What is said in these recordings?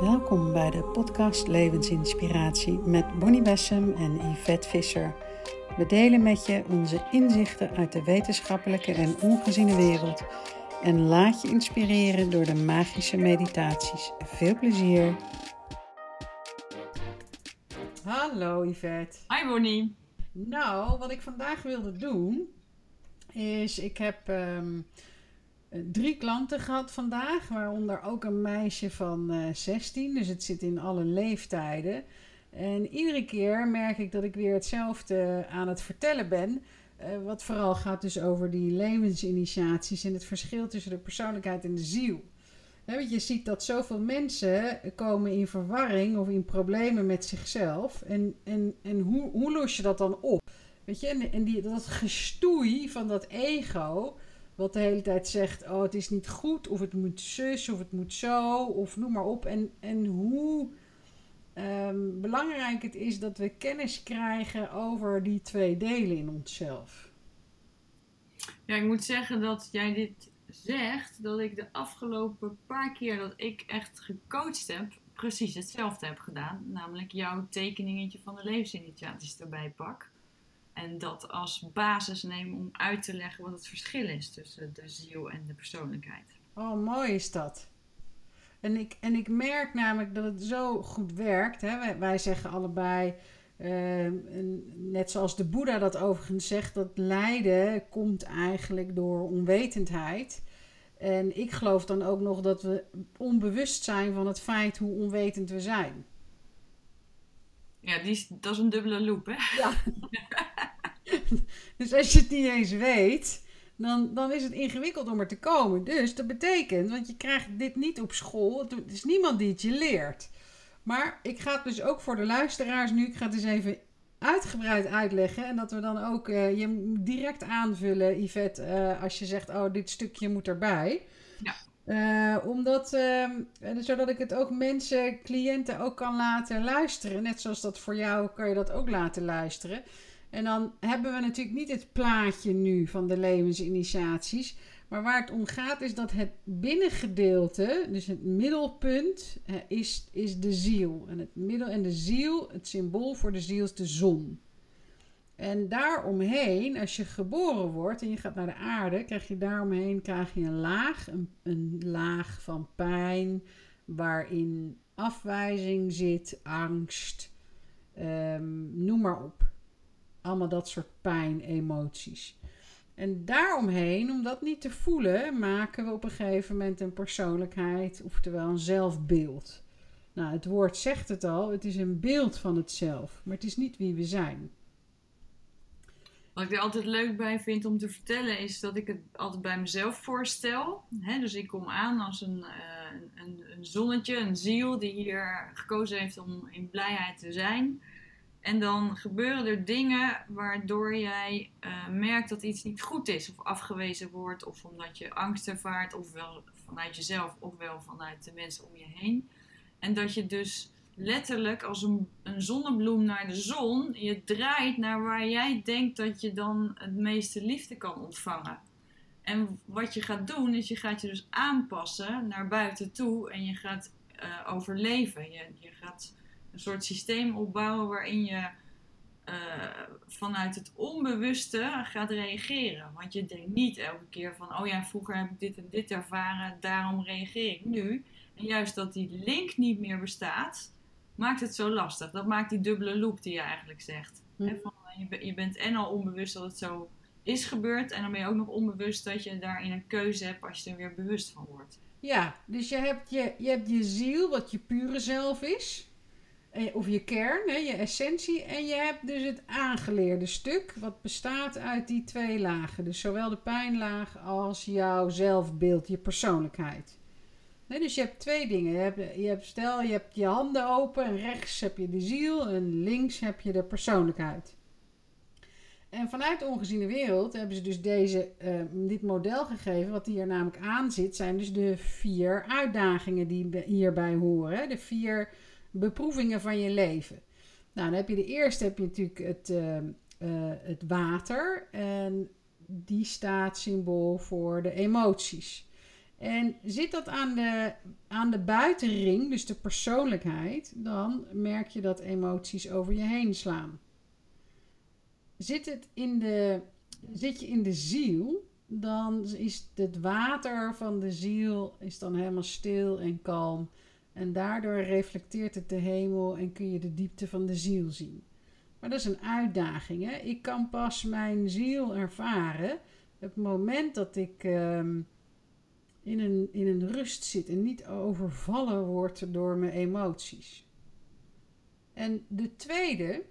Welkom bij de podcast Levensinspiratie met Bonnie Bessem en Yvette Visser. We delen met je onze inzichten uit de wetenschappelijke en ongeziene wereld en laat je inspireren door de magische meditaties. Veel plezier! Hallo Yvette. Hi Bonnie. Nou, wat ik vandaag wilde doen is, ik heb ehm, drie klanten gehad vandaag, waaronder ook een meisje van uh, 16, dus het zit in alle leeftijden. En iedere keer merk ik dat ik weer hetzelfde aan het vertellen ben. Uh, wat vooral gaat dus over die levensinitiaties en het verschil tussen de persoonlijkheid en de ziel. want je ziet dat zoveel mensen komen in verwarring of in problemen met zichzelf. En, en, en hoe, hoe los je dat dan op? Weet je, en, en die, dat gestoei van dat ego, wat de hele tijd zegt: Oh, het is niet goed, of het moet zus, of het moet zo, of noem maar op. En, en hoe um, belangrijk het is dat we kennis krijgen over die twee delen in onszelf. Ja, ik moet zeggen dat jij dit zegt, dat ik de afgelopen paar keer dat ik echt gecoacht heb, precies hetzelfde heb gedaan. Namelijk jouw tekeningetje van de levensinitiaties erbij pak. En dat als basis neem om uit te leggen wat het verschil is tussen de ziel en de persoonlijkheid. Oh, mooi is dat. En ik, en ik merk namelijk dat het zo goed werkt. Hè? Wij, zeggen allebei, uh, net zoals de Boeddha dat overigens zegt, dat lijden komt eigenlijk door onwetendheid. En ik geloof dan ook nog dat we onbewust zijn van het feit hoe onwetend we zijn. Ja, die is, dat is een dubbele loop, hè? Ja. dus als je het niet eens weet, dan, dan is het ingewikkeld om er te komen. Dus dat betekent, want je krijgt dit niet op school, het is niemand die het je leert. Maar ik ga het dus ook voor de luisteraars nu, ik ga het eens even uitgebreid uitleggen. En dat we dan ook uh, je direct aanvullen, Yvette, uh, als je zegt, oh, dit stukje moet erbij. Ja. Uh, omdat, uh, zodat ik het ook mensen, cliënten ook kan laten luisteren. Net zoals dat voor jou kan je dat ook laten luisteren. En dan hebben we natuurlijk niet het plaatje nu van de levensinitiaties. Maar waar het om gaat is dat het binnengedeelte, dus het middelpunt, is, is de ziel. En het middel en de ziel, het symbool voor de ziel is de zon. En daaromheen, als je geboren wordt en je gaat naar de aarde, krijg je daaromheen krijg je een laag, een, laag van pijn, waarin afwijzing zit, angst, um, noem maar op. Allemaal dat soort pijn, emoties. En daaromheen, om dat niet te voelen, maken we op een gegeven moment een persoonlijkheid, oftewel een zelfbeeld. Nou, het woord zegt het al, het is een beeld van het zelf, maar het is niet wie we zijn. Wat ik er altijd leuk bij vind om te vertellen is dat ik het altijd bij mezelf voorstel. dus ik kom aan als een, uh, een, een, zonnetje, een ziel die hier gekozen heeft om in blijheid te zijn. En dan gebeuren er dingen waardoor jij uh, merkt dat iets niet goed is, of afgewezen wordt, of omdat je angst ervaart, ofwel vanuit jezelf, ofwel vanuit de mensen om je heen. En dat je dus letterlijk als een, een zonnebloem naar de zon, je draait naar waar jij denkt dat je dan het meeste liefde kan ontvangen. En wat je gaat doen, is je gaat je dus aanpassen naar buiten toe en je gaat uh, overleven. Je, je gaat een soort systeem opbouwen waarin je uh, vanuit het onbewuste gaat reageren. Want je denkt niet elke keer van, oh ja, vroeger heb ik dit en dit ervaren, daarom reageer ik nu. En juist dat die link niet meer bestaat, maakt het zo lastig. Dat maakt die dubbele loop die je eigenlijk zegt. Hm. van, je, je, bent en al onbewust dat het zo is gebeurd. En dan ben je ook nog onbewust dat je daarin een keuze hebt als je er weer bewust van wordt. Ja, dus je hebt je, je, hebt je ziel, wat je pure zelf is. Of je kern, hè, je essentie. En je hebt dus het aangeleerde stuk, wat bestaat uit die twee lagen. Dus zowel de pijnlaag als jouw zelfbeeld, je persoonlijkheid. Dus je hebt twee dingen. Je hebt, je stel, je hebt je handen open en rechts heb je de ziel en links heb je de persoonlijkheid. En vanuit de ongeziene wereld hebben ze dus deze, uh, dit model gegeven. Wat hier namelijk aan zit, zijn dus de vier uitdagingen die hierbij horen. De vier beproevingen van je leven. Nou, dan heb je de eerste heb je natuurlijk het, uh, uh, het water. En die staat symbool voor de emoties. En zit dat aan de, aan de buitenring, dus de persoonlijkheid, dan merk je dat emoties over je heen slaan. Zit, het in de, zit je in de ziel, dan is het water van de ziel is dan helemaal stil en kalm. En daardoor reflecteert het de hemel en kun je de diepte van de ziel zien. Maar dat is een uitdaging. Hè? Ik kan pas mijn ziel ervaren het moment dat ik ehm, in, een, in een rust zit en niet overvallen word door mijn emoties. En de tweede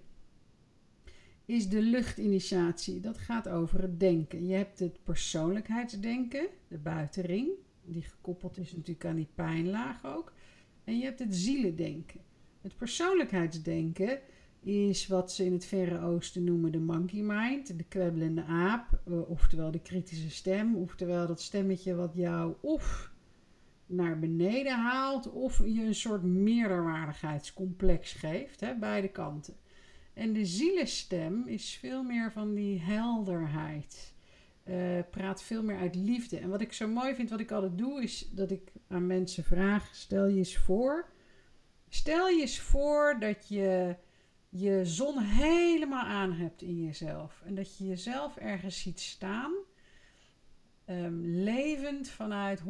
is de luchtinitiatie. Dat gaat over het denken. Je hebt het persoonlijkheidsdenken, de buitenring, die gekoppeld is natuurlijk aan die pijnlaag ook. En je hebt het zielendenken. Het persoonlijkheidsdenken is wat ze in het Verre Oosten noemen de monkey mind, de kwebbelende aap, uh, oftewel de kritische stem, oftewel dat stemmetje wat jou of naar beneden haalt of je een soort meerderwaardigheidscomplex geeft, hè, beide kanten. En de zielenstem is veel meer van die helderheid. Uh, praat veel meer uit liefde. En wat ik zo mooi vind, wat ik altijd doe, is dat ik aan mensen vraag: stel je eens voor. Stel je eens voor dat je je zon helemaal aan hebt in jezelf. En dat je jezelf ergens ziet staan, um, levend vanuit 100%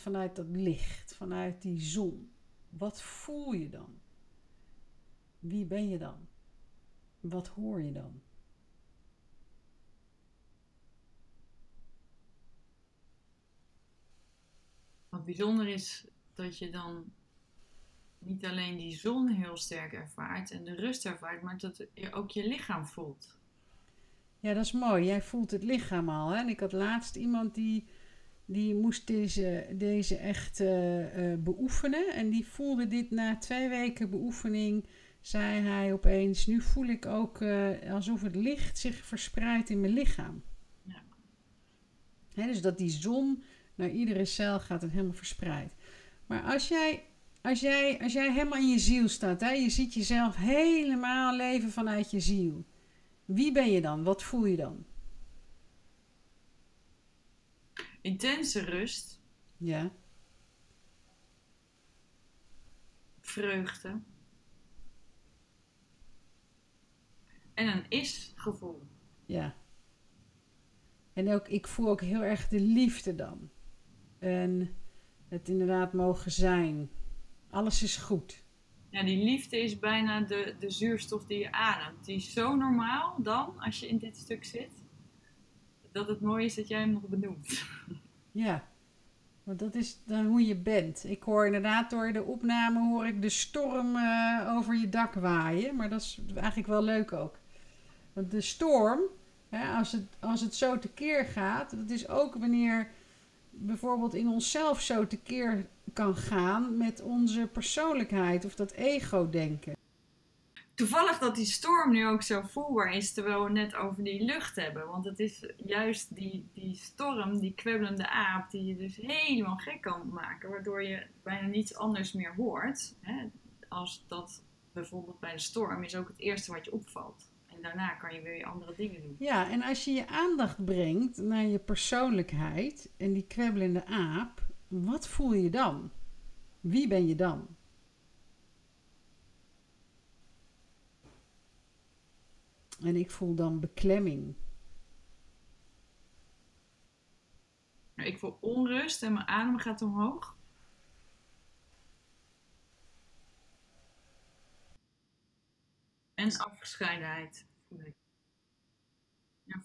vanuit dat licht, vanuit die zon. Wat voel je dan? Wie ben je dan? Wat hoor je dan? Wat bijzonder is dat je dan niet alleen die zon heel sterk ervaart en de rust ervaart, maar dat je ook je lichaam voelt. Ja, dat is mooi. Jij voelt het lichaam al. Hè? En ik had laatst iemand die, die moest deze, deze echt uh, uh, beoefenen. En die voelde dit na twee weken beoefening, zei hij opeens, nu voel ik ook uh, alsof het licht zich verspreidt in mijn lichaam. Ja. Hè, dus dat die zon naar iedere cel gaat en helemaal verspreidt. Maar als jij als jij, als jij helemaal in je ziel staat, hè, je ziet jezelf helemaal leven vanuit je ziel. Wie ben je dan? Wat voel je dan? Intense rust. Ja. Vreugde. En een is-gevoel. Ja. En ook, ik voel ook heel erg de liefde dan. En het inderdaad mogen zijn. Alles is goed. Ja, die liefde is bijna de, de zuurstof die je ademt. Die is zo normaal dan, als je in dit stuk zit, dat het mooi is dat jij hem nog benoemt. Ja, want dat is dan hoe je bent. Ik hoor inderdaad door de opname hoor ik de storm uh, over je dak waaien. Maar dat is eigenlijk wel leuk ook. Want de storm, hè, als, het, als het zo tekeer gaat, dat is ook wanneer bijvoorbeeld in onszelf zo tekeer kan gaan met onze persoonlijkheid of dat ego-denken. Toevallig dat die storm nu ook zo voelbaar is terwijl we net over die lucht hebben. Want het is juist die, die storm, die kwebbelende aap, die je dus helemaal gek kan maken. Waardoor je bijna niets anders meer hoort. Hè? Als dat bijvoorbeeld bij een storm is ook het eerste wat je opvalt. En daarna kan je weer andere dingen doen. Ja, en als je je aandacht brengt naar je persoonlijkheid en die kwebbelende aap, wat voel je dan? Wie ben je dan? En ik voel dan beklemming. Ik voel onrust en mijn adem gaat omhoog. En afgescheidenheid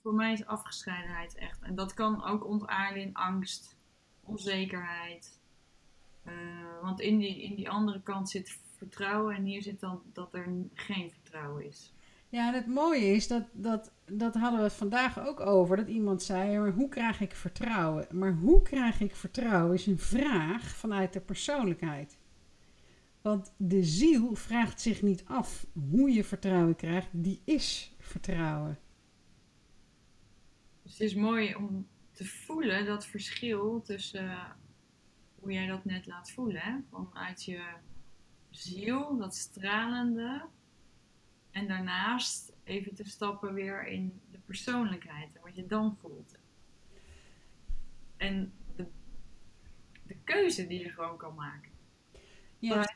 voor mij is afgescheidenheid echt. En dat kan ook ontaarden in angst onzekerheid. Uh, want in die, in die andere kant zit vertrouwen en hier zit dan dat er geen vertrouwen is. Ja, en het mooie is, dat, dat, dat hadden we het vandaag ook over, dat iemand zei, maar hoe krijg ik vertrouwen? Maar hoe krijg ik vertrouwen is een vraag vanuit de persoonlijkheid. Want de ziel vraagt zich niet af hoe je vertrouwen krijgt, die is vertrouwen. Dus het is mooi om te voelen, dat verschil tussen uh, hoe jij dat net laat voelen, hè? vanuit je ziel, dat stralende, en daarnaast even te stappen weer in de persoonlijkheid en wat je dan voelt. En de keuze die je gewoon kan maken. Ja,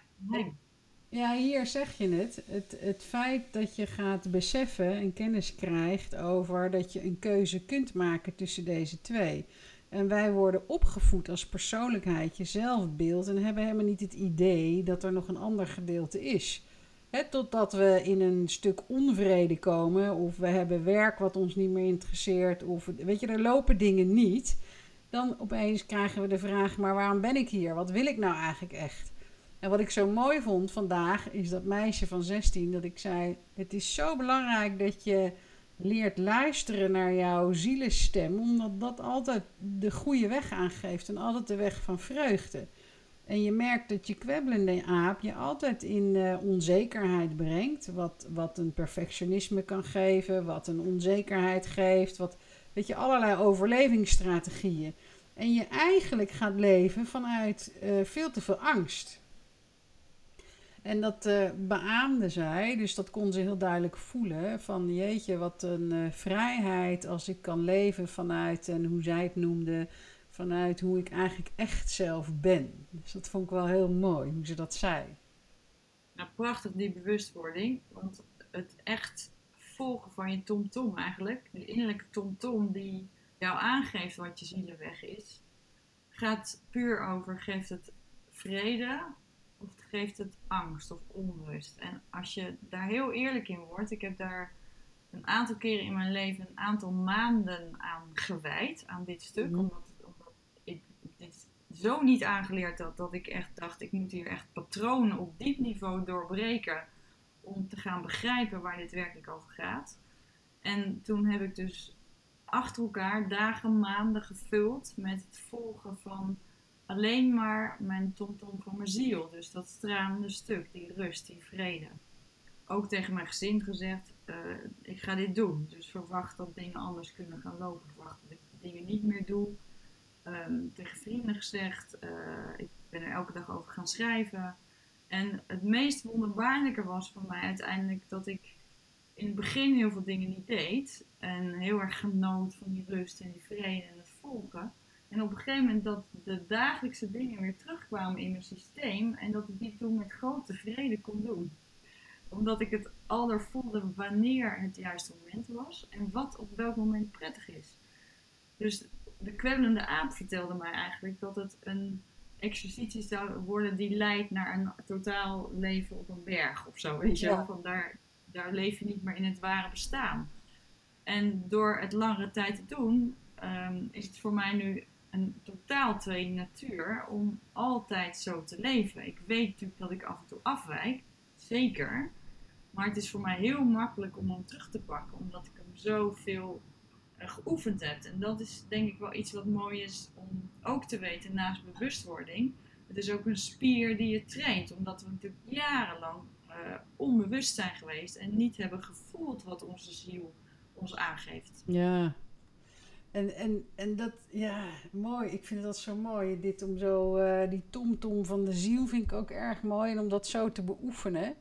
ja, hier zeg je het. het. Het feit dat je gaat beseffen en kennis krijgt over dat je een keuze kunt maken tussen deze twee. En wij worden opgevoed als persoonlijkheid, je zelfbeeld, en hebben helemaal niet het idee dat er nog een ander gedeelte is. He, totdat we in een stuk onvrede komen, of we hebben werk wat ons niet meer interesseert, of weet je, er lopen dingen niet. Dan opeens krijgen we de vraag: maar waarom ben ik hier? Wat wil ik nou eigenlijk echt? En wat ik zo mooi vond vandaag is dat meisje van 16, dat ik zei: Het is zo belangrijk dat je leert luisteren naar jouw zielenstem, omdat dat altijd de goede weg aangeeft en altijd de weg van vreugde. En je merkt dat je kwebbelende aap je altijd in uh, onzekerheid brengt, wat, wat een perfectionisme kan geven, wat een onzekerheid geeft, wat, weet je, allerlei overlevingsstrategieën. En je eigenlijk gaat leven vanuit uh, veel te veel angst. En dat uh, beaamde zij, dus dat kon ze heel duidelijk voelen. Van jeetje, wat een uh, vrijheid als ik kan leven vanuit, en hoe zij het noemde, vanuit hoe ik eigenlijk echt zelf ben. Dus dat vond ik wel heel mooi, hoe ze dat zei. Nou, prachtig die bewustwording, want het echt volgen van je tomtom -tom eigenlijk, die innerlijke tomtom -tom die jou aangeeft wat je zielenweg is, gaat puur over, geeft het vrede geeft het angst of onrust. En als je daar heel eerlijk in wordt, ik heb daar een aantal keren in mijn leven een aantal maanden aan gewijd, aan dit stuk, mhm. omdat, omdat, ik dit zo niet aangeleerd had dat ik echt dacht, ik moet hier echt patronen op diep niveau doorbreken om te gaan begrijpen waar dit werkelijk over gaat. En toen heb ik dus achter elkaar dagen, maanden gevuld met het volgen van alleen maar mijn tomtom van mijn ziel. Dus dat stralende stuk, die rust, die vrede. Ook tegen mijn gezin gezegd, uh, ik ga dit doen. Dus verwacht dat dingen anders kunnen gaan lopen. Verwacht dat ik dingen niet meer doe. Um, tegen vrienden gezegd, uh, ik ben er elke dag over gaan schrijven. En het meest wonderbaarlijke was voor mij uiteindelijk dat ik in het begin heel veel dingen niet deed. En heel erg genoot van die rust en die vrede en het volgen. En op een gegeven moment dat de dagelijkse dingen weer terugkwamen in mijn systeem en dat ik die toen met grote vrede kon doen. Omdat ik het al voelde wanneer het juiste moment was en wat op welk moment prettig is. Dus de kwellende aap vertelde mij eigenlijk dat het een exercitie zou worden die leidt naar een totaal leven op een berg of zo. Weet je ja. Van daar, daar leef je niet meer in het ware bestaan. En door het langere tijd te doen, ehm, is het voor mij nu een totaal tweede natuur om altijd zo te leven. Ik weet natuurlijk dat ik af en toe afwijk, zeker. Maar het is voor mij heel makkelijk om hem terug te pakken, omdat ik hem zoveel uh, geoefend heb. En dat is denk ik wel iets wat mooi is om ook te weten naast bewustwording. Het is ook een spier die je traint, omdat we natuurlijk jarenlang uh, onbewust zijn geweest en niet hebben gevoeld wat onze ziel ons aangeeft. Ja, en, en, en dat, ja, mooi. Ik vind dat zo mooi. Dit om zo, uh, die tomtom van de ziel vind ik ook erg mooi. En om dat zo te beoefenen.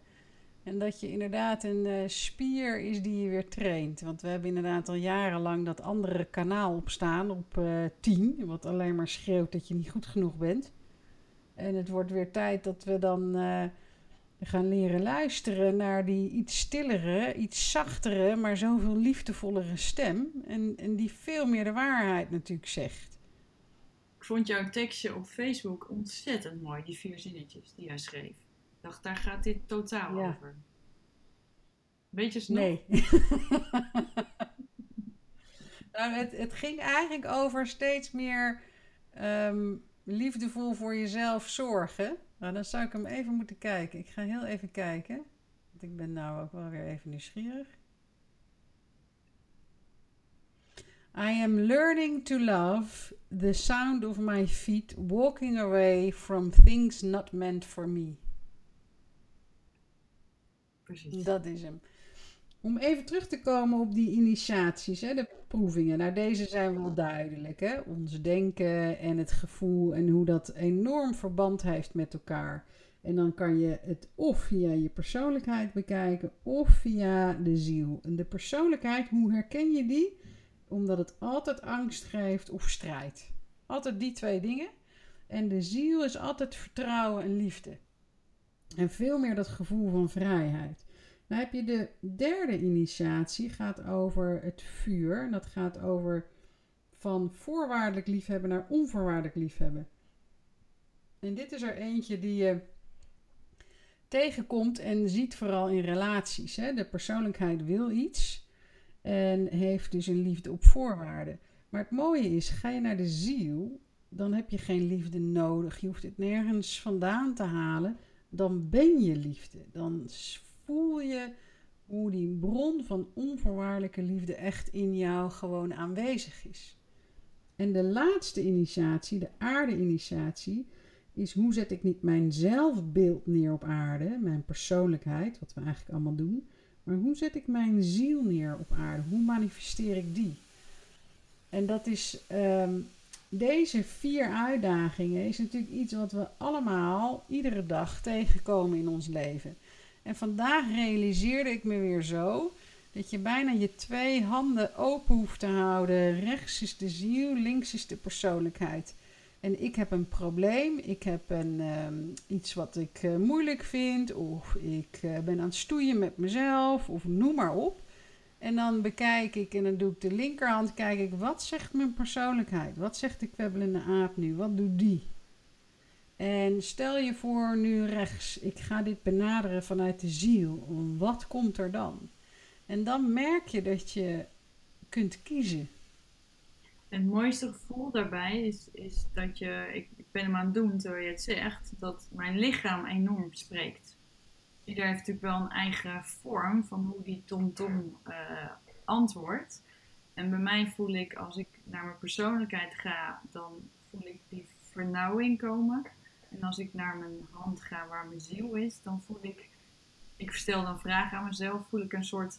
En dat je inderdaad een uh, spier is die je weer traint. Want we hebben inderdaad al jarenlang dat andere kanaal opstaan op uh, eh, 10. Wat alleen maar schreeuwt dat je niet goed genoeg bent. En het wordt weer tijd dat we dan gaan leren luisteren naar die iets stillere, iets zachtere, maar zoveel liefdevollere stem. En, en die veel meer de waarheid natuurlijk zegt. Ik vond jouw tekstje op Facebook ontzettend mooi, die vier zinnetjes die jij schreef. Ik dacht, daar gaat dit totaal over. Beetje snel. Nee. nou, het, het ging eigenlijk over steeds meer um, liefdevol voor jezelf zorgen. Nou, dan zou ik hem even moeten kijken. Ik ga heel even kijken. Want ik ben nou ook wel weer even nieuwsgierig. I am learning to love the sound of my feet walking away from things not meant for me. Precies. Dat is hem. Om even terug te komen op die initiaties, hè, de proevingen. Nou, deze zijn wel duidelijk. Hè? Ons denken en het gevoel en hoe dat enorm verband heeft met elkaar. En dan kan je het of via je persoonlijkheid bekijken of via de ziel. En de persoonlijkheid, hoe herken je die? Omdat het altijd angst geeft of strijd. Altijd die twee dingen. En de ziel is altijd vertrouwen en liefde. En veel meer dat gevoel van vrijheid. Dan heb je de derde initiatie, gaat over het vuur. Dat gaat over van voorwaardelijk liefhebben naar onvoorwaardelijk liefhebben. En dit is er eentje die je tegenkomt en ziet vooral in relaties. Hè? De persoonlijkheid wil iets en heeft dus een liefde op voorwaarden. Maar het mooie is, ga je naar de ziel, dan heb je geen liefde nodig. Je hoeft het nergens vandaan te halen. Dan ben je liefde. Dan voel je hoe die bron van onvoorwaardelijke liefde echt in jou gewoon aanwezig is. En de laatste initiatie, de aarde-initiatie, is hoe zet ik niet mijn zelfbeeld neer op aarde, mijn persoonlijkheid, wat we eigenlijk allemaal doen, maar hoe zet ik mijn ziel neer op aarde? Hoe manifesteer ik die? En dat is ehm, deze vier uitdagingen is natuurlijk iets wat we allemaal iedere dag tegenkomen in ons leven. En vandaag realiseerde ik me weer zo dat je bijna je twee handen open hoeft te houden. Rechts is de ziel, links is de persoonlijkheid. En ik heb een probleem, ik heb een, ehm, iets wat ik uh, moeilijk vind, of ik uh, ben aan het stoeien met mezelf, of noem maar op. En dan bekijk ik en dan doe ik de linkerhand, kijk ik, wat zegt mijn persoonlijkheid? Wat zegt de kwebbelende aap nu? Wat doet die? En stel je voor nu rechts, ik ga dit benaderen vanuit de ziel. Wat komt er dan? En dan merk je dat je kunt kiezen. Het mooiste gevoel daarbij is, is dat je, ik, ik ben hem aan het doen terwijl je het zegt, dat mijn lichaam enorm spreekt. Ieder heeft natuurlijk wel een eigen vorm van hoe die tom-tom uh, antwoordt. En bij mij voel ik, als ik naar mijn persoonlijkheid ga, dan voel ik die vernauwing komen. En als ik naar mijn hand ga waar mijn ziel is, dan voel ik, ik stel dan vragen aan mezelf, voel ik een soort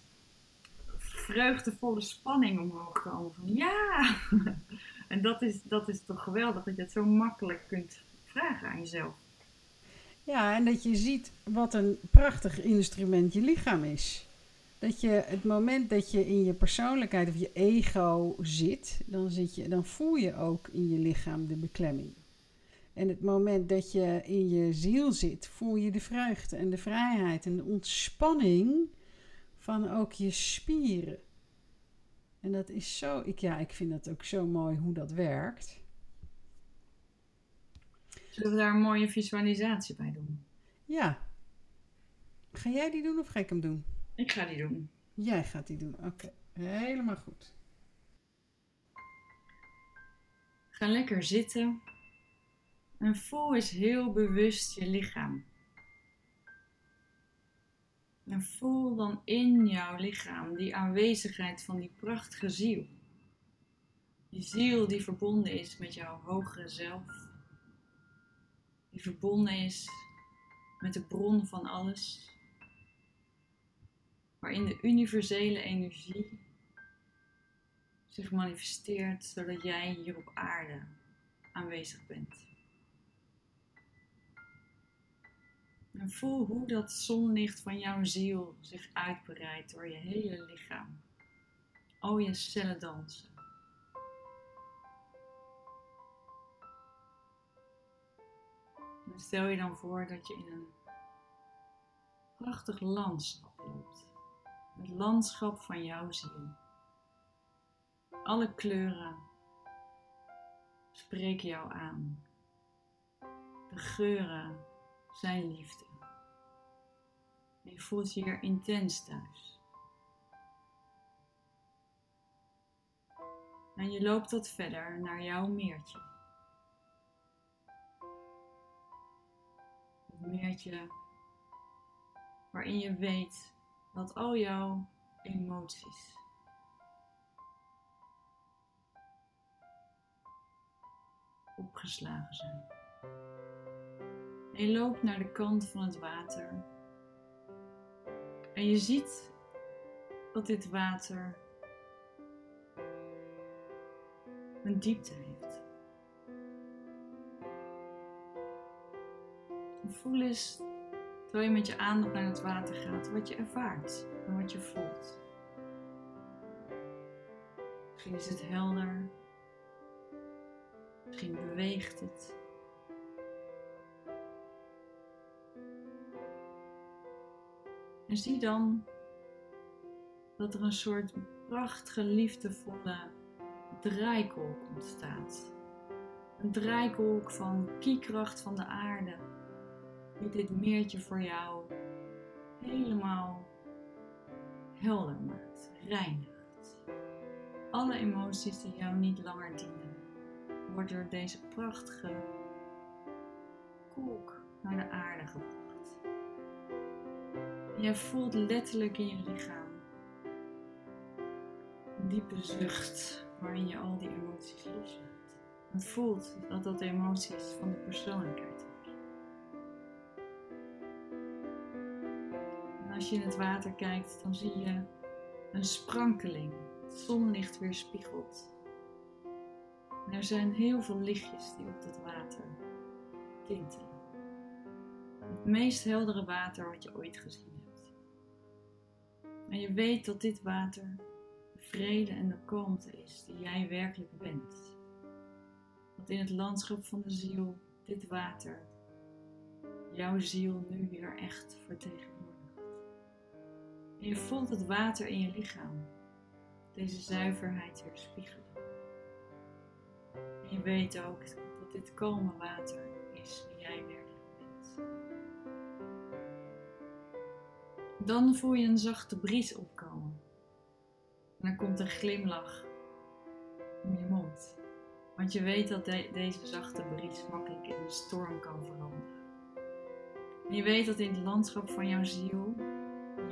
vreugdevolle spanning omhoog komen. Van ja! en dat is, dat is toch geweldig dat je het zo makkelijk kunt vragen aan jezelf. Ja, en dat je ziet wat een prachtig instrument je lichaam is. Dat je het moment dat je in je persoonlijkheid of je ego zit, dan, zit je, dan voel je ook in je lichaam de beklemming. En het moment dat je in je ziel zit, voel je de vreugde en de vrijheid en de ontspanning van ook je spieren. En dat is zo, ik, ja, ik vind dat ook zo mooi hoe dat werkt. Zullen we daar een mooie visualisatie bij doen? Ja. Ga jij die doen of ga ik hem doen? Ik ga die doen. Jij gaat die doen, oké. Helemaal goed. Ga lekker zitten. En voel eens heel bewust je lichaam. En voel dan in jouw lichaam die aanwezigheid van die prachtige ziel. Die ziel die verbonden is met jouw hogere zelf. Die verbonden is met de bron van alles. Waarin de universele energie zich manifesteert zodat jij hier op aarde aanwezig bent. En voel hoe dat zonlicht van jouw ziel zich uitbreidt door je hele lichaam. Al je cellen dansen. En stel je dan voor dat je in een prachtig landschap loopt. Het landschap van jouw ziel. Alle kleuren spreken jou aan. De geuren zijn liefde. Je voelt je hier intens thuis. En je loopt wat verder naar jouw meertje. Het meertje waarin je weet dat al jouw emoties opgeslagen zijn. En je loopt naar de kant van het water. En je ziet dat dit water een diepte heeft. voel eens, terwijl je met je aandacht naar het water gaat, wat je ervaart en wat je voelt. Misschien is het helder, misschien beweegt het. En zie dan dat er een soort prachtige, liefdevolle draaikolk ontstaat. Een draaikolk van kiekracht van de aarde, die dit meertje voor jou helemaal helder maakt, reinigt. Alle emoties die jou niet langer dienen, worden door deze prachtige kolk naar de aarde gebracht. Jij voelt letterlijk in je lichaam een diepe zucht waarin je al die emoties loslaat. Het voelt dat dat emoties van de persoonlijkheid zijn. En als je in het water kijkt, dan zie je een sprankeling. Het zonlicht weerspiegelt. En er zijn heel veel lichtjes die op het water tintelen. Het meest heldere water wat je ooit gezien. En je weet dat dit water de vrede en de kalmte is die jij werkelijk bent. Dat in het landschap van de ziel dit water jouw ziel nu weer echt vertegenwoordigt. En je voelt het water in je lichaam, deze zuiverheid weerspiegelen. En je weet ook dat dit kalme water is wie jij werkelijk bent. Dan voel je een zachte bries opkomen. En dan komt een glimlach om je mond. Want je weet dat deze zachte bries makkelijk in een storm kan veranderen. En je weet dat in het landschap van jouw ziel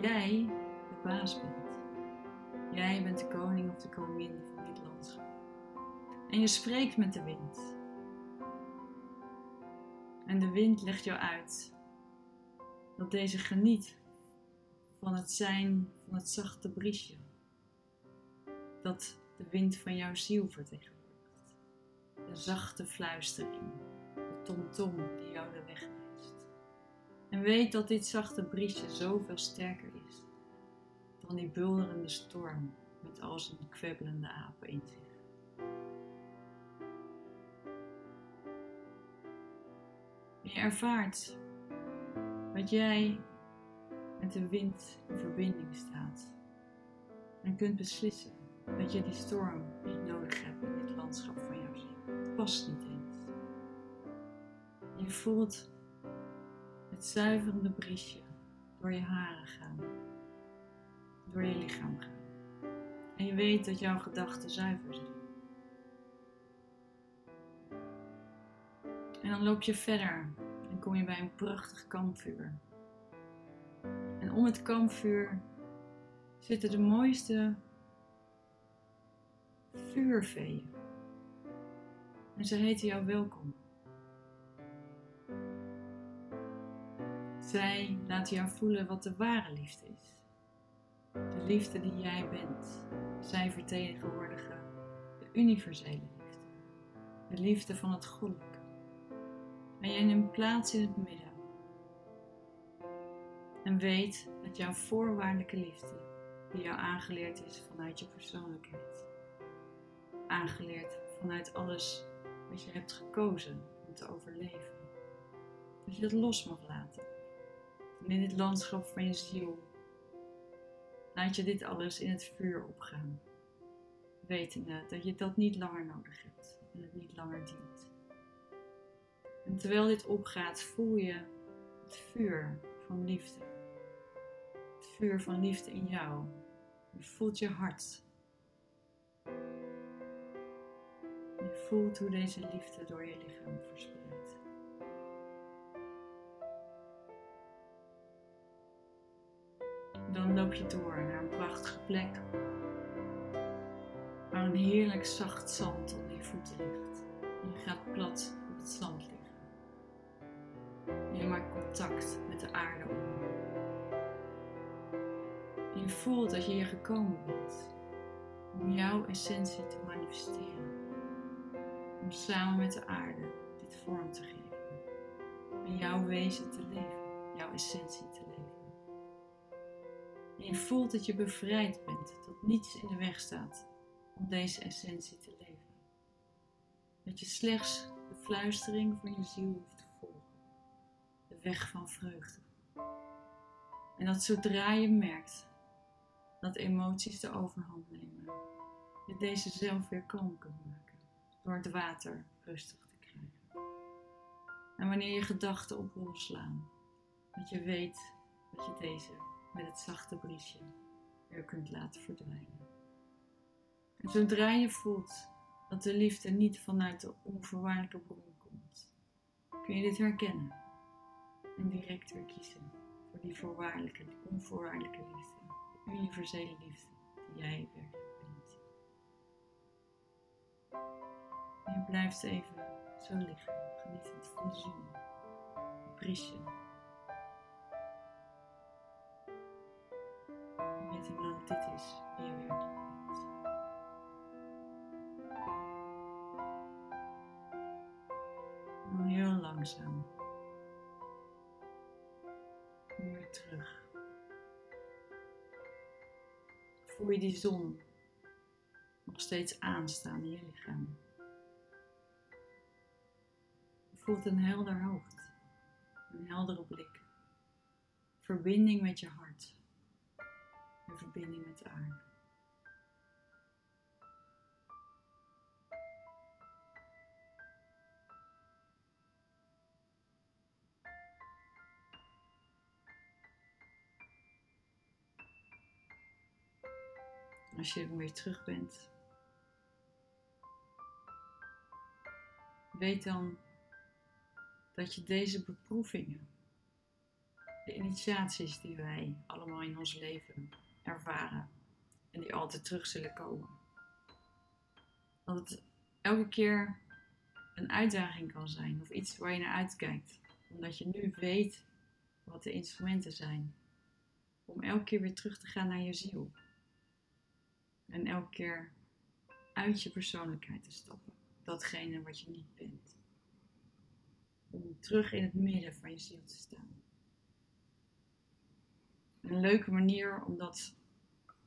jij de baas bent. Jij bent de koning of de koningin van dit landschap. En je spreekt met de wind. En de wind legt jou uit dat deze geniet van het zijn van het zachte briesje. Dat de wind van jouw ziel vertegenwoordigt. De zachte fluistering, de tomtom die jou de weg wijst. En weet dat dit zachte briesje zoveel sterker is dan die bulderende storm met al zijn kwebbelende apen in zich. Je ervaart dat jij met de wind in verbinding staat en kunt beslissen dat je die storm niet nodig hebt in dit landschap van jouw ziel. Het past niet eens. Je voelt het zuiverende briesje door je haren gaan, door je lichaam gaan. En je weet dat jouw gedachten zuiver zijn. En dan loop je verder en kom je bij een prachtig kampvuur. Om het kampvuur zitten de mooiste vuurveeën. En ze heten jou welkom. Zij laten jou voelen wat de ware liefde is. De liefde die jij bent. Zij vertegenwoordigen de universele liefde. De liefde van het goddelijke. En jij neemt plaats in het midden. En weet dat jouw voorwaardelijke liefde, die jou aangeleerd is vanuit je persoonlijkheid, aangeleerd vanuit alles wat je hebt gekozen om te overleven, dat je het los mag laten. En in dit landschap van je ziel laat je dit alles in het vuur opgaan, wetende dat je dat niet langer nodig hebt en het niet langer dient. En terwijl dit opgaat, voel je het vuur van liefde. Vuur van liefde in jou. Je voelt je hart. Je voelt hoe deze liefde door je lichaam verspreidt. Dan loop je door naar een prachtige plek waar een heerlijk zacht zand onder je voeten ligt. Je gaat plat op het zand liggen. Je maakt contact met de aarde om. Voelt dat je hier gekomen bent om jouw essentie te manifesteren. Om samen met de aarde dit vorm te geven. En jouw wezen te leven, jouw essentie te leven. En je voelt dat je bevrijd bent, dat niets in de weg staat om deze essentie te leven. Dat je slechts de fluistering van je ziel hoeft te volgen. De weg van vreugde. En dat zodra je merkt dat emoties de overhand nemen, je deze zelf weer kalm kunt maken door het water rustig te krijgen. En wanneer je gedachten op hol slaan, dat je weet dat je deze met het zachte briesje weer kunt laten verdwijnen. En zodra je voelt dat de liefde niet vanuit de onvoorwaardelijke bron komt, kun je dit herkennen en direct weer kiezen voor die voorwaardelijke, onvoorwaardelijke liefde, de universele liefde die jij werkelijk bent. En je blijft even zo liggen, genietend van de zon, briesje. Je weet niet dat dit is wie je werkelijk bent. Heel langzaam. Weer terug. Voel je die zon nog steeds aanstaan in je lichaam. Je voelt een helder hoofd, een heldere blik, verbinding met je hart en verbinding met de aarde. Als je weer terug bent, weet dan dat je deze beproevingen, de initiaties die wij allemaal in ons leven ervaren en die altijd terug zullen komen, dat het elke keer een uitdaging kan zijn of iets waar je naar uitkijkt, omdat je nu weet wat de instrumenten zijn om elke keer weer terug te gaan naar je ziel. En elke keer uit je persoonlijkheid te stappen. Datgene wat je niet bent. Om terug in het midden van je ziel te staan. Een leuke manier om dat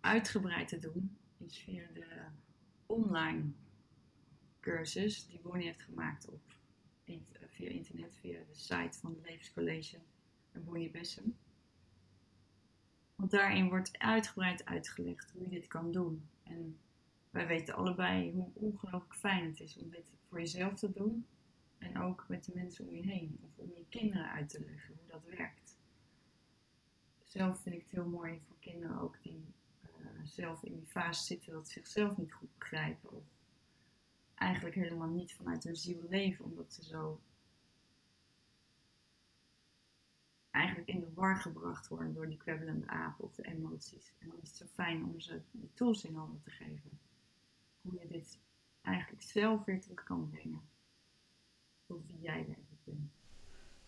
uitgebreid te doen is via de online cursus die Bonnie heeft gemaakt op, via internet, via de site van het Levenscollege en Bonnie Bessem. Want daarin wordt uitgebreid uitgelegd hoe je dit kan doen. En wij weten allebei hoe ongelooflijk fijn het is om dit voor jezelf te doen. En ook met de mensen om je heen. Of om je kinderen uit te leggen hoe dat werkt. Zelf vind ik het heel mooi voor kinderen ook die uh, zelf in die fase zitten dat ze zichzelf niet goed begrijpen. Of eigenlijk helemaal niet vanuit hun ziel leven. Omdat ze zo eigenlijk in de war gebracht worden door die kwebbelende apen of de emoties. En dan is het zo fijn om ze de tools in handen te geven. Hoe je dit eigenlijk zelf weer terug kan brengen. Tot wie jij werkelijk bent.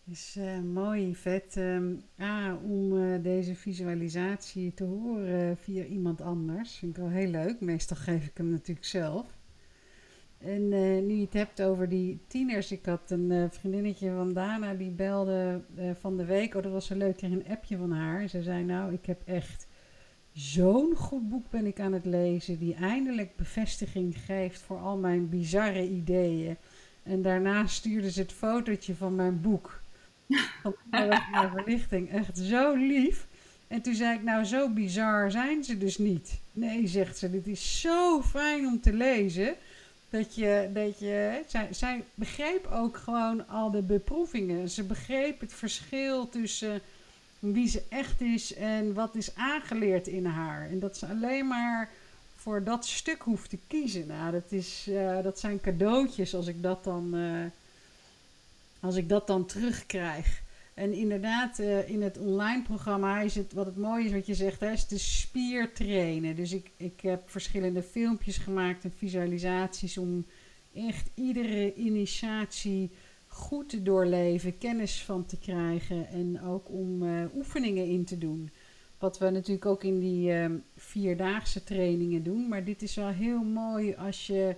is uh, mooi, vet. Um, ah, om uh, deze visualisatie te horen via iemand anders. Vind ik wel heel leuk. Meestal geef ik hem natuurlijk zelf. En uh, nu je het hebt over die tieners. Ik had een uh, vriendinnetje van Dana die belde uh, van de week. Oh, dat was zo leuk. Ik kreeg een appje van haar. Ze zei nou, ik heb echt zo'n goed boek ben ik aan het lezen. Die eindelijk bevestiging geeft voor al mijn bizarre ideeën. En daarna stuurde ze het fotootje van mijn boek. Van verlichting. Echt zo lief. En toen zei ik, nou zo bizar zijn ze dus niet. Nee, zegt ze, dit is zo fijn om te lezen. Dat je, dat je zij, zij begreep ook gewoon al de beproevingen. Ze begreep het verschil tussen wie ze echt is en wat is aangeleerd in haar. En dat ze alleen maar voor dat stuk hoeft te kiezen. Nou, dat, is, uh, dat zijn cadeautjes als ik dat dan, uh, als ik dat dan terugkrijg. En inderdaad, uh, in het online programma is het, wat het mooie is wat je zegt, hè, is de spier trainen. Dus ik, ik heb verschillende filmpjes gemaakt en visualisaties om echt iedere initiatie goed te doorleven, kennis van te krijgen en ook om uh, oefeningen in te doen. Wat we natuurlijk ook in die uh, vierdaagse trainingen doen. Maar dit is wel heel mooi als je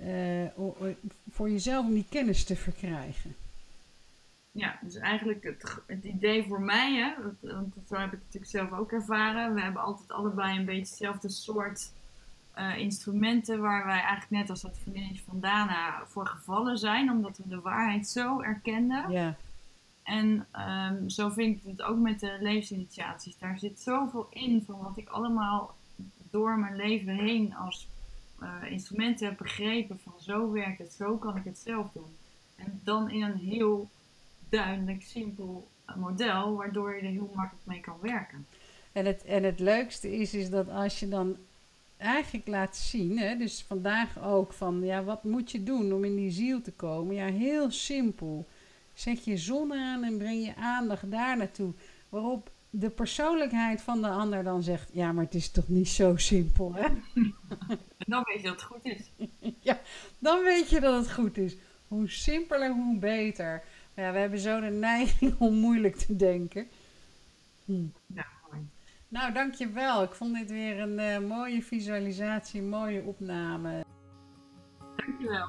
uh, voor jezelf om die kennis te verkrijgen ja, dus eigenlijk het, het idee voor mij, hè, dat, want dat heb ik natuurlijk zelf ook ervaren. We hebben altijd allebei een beetje hetzelfde soort uh, instrumenten waar wij eigenlijk net als dat vriendinnetje van Dana voor gevallen zijn, omdat we de waarheid zo erkenden. Ja. En ehm, zo vind ik het ook met de levensinitiaties. Daar zit zoveel in van wat ik allemaal door mijn leven heen als uh, instrumenten heb begrepen van zo werkt het, zo kan ik het zelf doen. En dan in een heel duidelijk, simpel model, waardoor je er heel makkelijk mee kan werken. En het, en het leukste is, is dat als je dan eigenlijk laat zien, hè, dus vandaag ook van, ja, wat moet je doen om in die ziel te komen? Ja, heel simpel. Zet je zon aan en breng je aandacht daar naartoe. Waarop de persoonlijkheid van de ander dan zegt: Ja, maar het is toch niet zo simpel, hè? Dan weet je dat het goed is. ja, dan weet je dat het goed is. Hoe simpeler, hoe beter. Ja, we hebben zo de neiging om moeilijk te denken. Hm. Ja, mooi. Nou, dankjewel. Ik vond dit weer een uh, mooie visualisatie, mooie opname. Dankjewel.